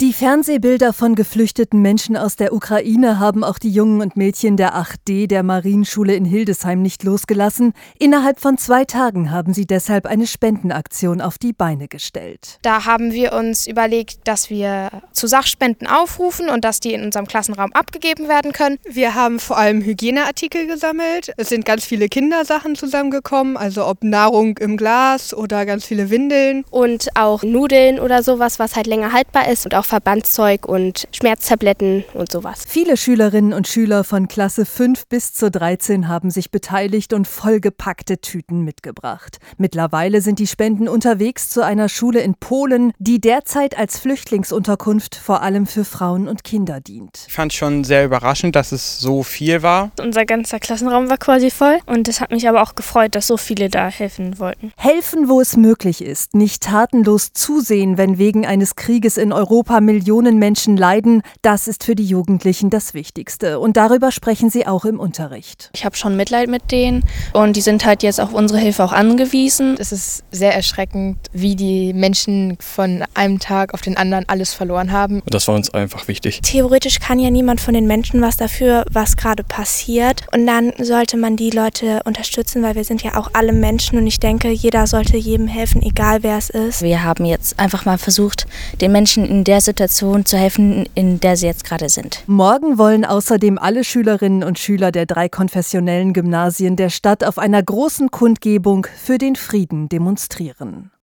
Die Fernsehbilder von geflüchteten Menschen aus der Ukraine haben auch die Jungen und Mädchen der 8D der Marienschule in Hildesheim nicht losgelassen. Innerhalb von zwei Tagen haben sie deshalb eine Spendenaktion auf die Beine gestellt. Da haben wir uns überlegt, dass wir zu Sachspenden aufrufen und dass die in unserem Klassenraum abgegeben werden können. Wir haben vor allem Hygieneartikel gesammelt. Es sind ganz viele Kindersachen zusammengekommen, also ob Nahrung im Glas oder ganz viele Windeln. Und auch Nudeln oder sowas, was halt länger haltbar ist und auch Verbandszeug und Schmerztabletten und sowas. Viele Schülerinnen und Schüler von Klasse 5 bis zu 13 haben sich beteiligt und vollgepackte Tüten mitgebracht. Mittlerweile sind die Spenden unterwegs zu einer Schule in Polen, die derzeit als Flüchtlingsunterkunft vor allem für Frauen und Kinder dient. Ich fand schon sehr überraschend, dass es so viel war. Unser ganzer Klassenraum war quasi voll und es hat mich aber auch gefreut, dass so viele da helfen wollten. Helfen, wo es möglich ist, nicht tatenlos zusehen, wenn wegen eines Krieges in Europa Millionen Menschen leiden, das ist für die Jugendlichen das Wichtigste. Und darüber sprechen sie auch im Unterricht. Ich habe schon Mitleid mit denen und die sind halt jetzt auf unsere Hilfe auch angewiesen. Es ist sehr erschreckend, wie die Menschen von einem Tag auf den anderen alles verloren haben. Das war uns einfach wichtig. Theoretisch kann ja niemand von den Menschen was dafür, was gerade passiert. Und dann sollte man die Leute unterstützen, weil wir sind ja auch alle Menschen und ich denke, jeder sollte jedem helfen, egal wer es ist. Wir haben jetzt einfach mal versucht, den Menschen in der Situation zu helfen, in der sie jetzt gerade sind. Morgen wollen außerdem alle Schülerinnen und Schüler der drei konfessionellen Gymnasien der Stadt auf einer großen Kundgebung für den Frieden demonstrieren.